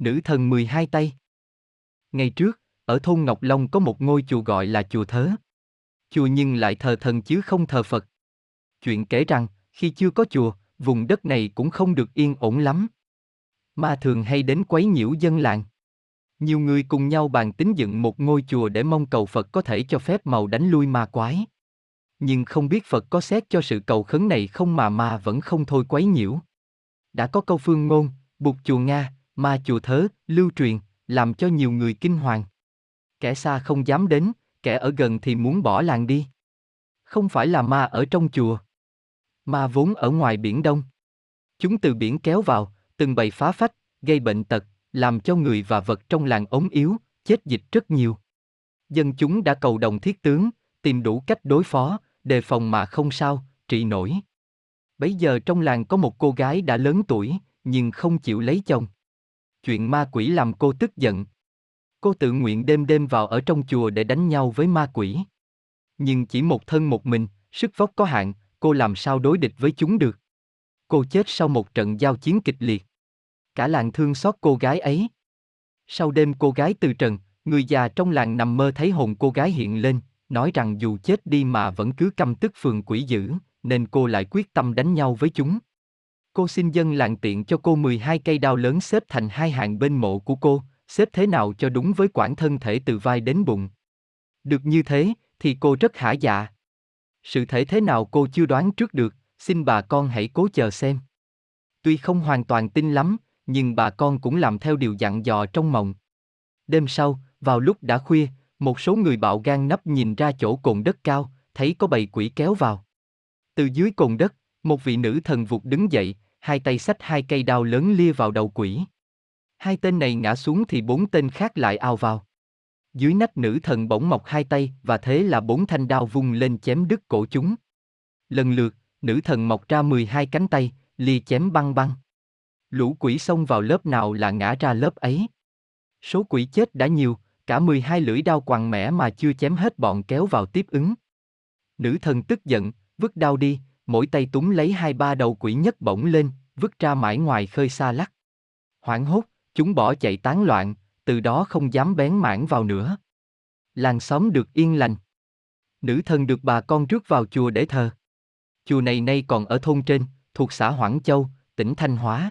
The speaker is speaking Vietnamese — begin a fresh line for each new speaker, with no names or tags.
nữ thần 12 tay. Ngày trước, ở thôn Ngọc Long có một ngôi chùa gọi là chùa Thớ. Chùa nhưng lại thờ thần chứ không thờ Phật. Chuyện kể rằng, khi chưa có chùa, vùng đất này cũng không được yên ổn lắm. Ma thường hay đến quấy nhiễu dân làng. Nhiều người cùng nhau bàn tính dựng một ngôi chùa để mong cầu Phật có thể cho phép màu đánh lui ma quái. Nhưng không biết Phật có xét cho sự cầu khấn này không mà ma vẫn không thôi quấy nhiễu. Đã có câu phương ngôn, buộc chùa Nga, ma chùa thớ, lưu truyền, làm cho nhiều người kinh hoàng. Kẻ xa không dám đến, kẻ ở gần thì muốn bỏ làng đi. Không phải là ma ở trong chùa. Ma vốn ở ngoài biển Đông. Chúng từ biển kéo vào, từng bầy phá phách, gây bệnh tật, làm cho người và vật trong làng ốm yếu, chết dịch rất nhiều. Dân chúng đã cầu đồng thiết tướng, tìm đủ cách đối phó, đề phòng mà không sao, trị nổi. Bấy giờ trong làng có một cô gái đã lớn tuổi, nhưng không chịu lấy chồng. Chuyện ma quỷ làm cô tức giận. Cô tự nguyện đêm đêm vào ở trong chùa để đánh nhau với ma quỷ. Nhưng chỉ một thân một mình, sức vóc có hạn, cô làm sao đối địch với chúng được. Cô chết sau một trận giao chiến kịch liệt. Cả làng thương xót cô gái ấy. Sau đêm cô gái từ trần, người già trong làng nằm mơ thấy hồn cô gái hiện lên, nói rằng dù chết đi mà vẫn cứ căm tức phường quỷ dữ, nên cô lại quyết tâm đánh nhau với chúng. Cô xin dân làng tiện cho cô 12 cây đao lớn xếp thành hai hàng bên mộ của cô, xếp thế nào cho đúng với quãng thân thể từ vai đến bụng. Được như thế, thì cô rất hả dạ. Sự thể thế nào cô chưa đoán trước được, xin bà con hãy cố chờ xem. Tuy không hoàn toàn tin lắm, nhưng bà con cũng làm theo điều dặn dò trong mộng. Đêm sau, vào lúc đã khuya, một số người bạo gan nấp nhìn ra chỗ cồn đất cao, thấy có bầy quỷ kéo vào. Từ dưới cồn đất, một vị nữ thần vụt đứng dậy, hai tay xách hai cây đao lớn lia vào đầu quỷ. Hai tên này ngã xuống thì bốn tên khác lại ao vào. Dưới nách nữ thần bỗng mọc hai tay và thế là bốn thanh đao vung lên chém đứt cổ chúng. Lần lượt, nữ thần mọc ra 12 cánh tay, lia chém băng băng. Lũ quỷ xông vào lớp nào là ngã ra lớp ấy. Số quỷ chết đã nhiều, cả 12 lưỡi đao quằn mẻ mà chưa chém hết bọn kéo vào tiếp ứng. Nữ thần tức giận, vứt đao đi, mỗi tay túng lấy hai ba đầu quỷ nhất bổng lên, vứt ra mãi ngoài khơi xa lắc. Hoảng hốt, chúng bỏ chạy tán loạn, từ đó không dám bén mảng vào nữa. Làng xóm được yên lành. Nữ thần được bà con rước vào chùa để thờ. Chùa này nay còn ở thôn trên, thuộc xã Hoảng Châu, tỉnh Thanh Hóa.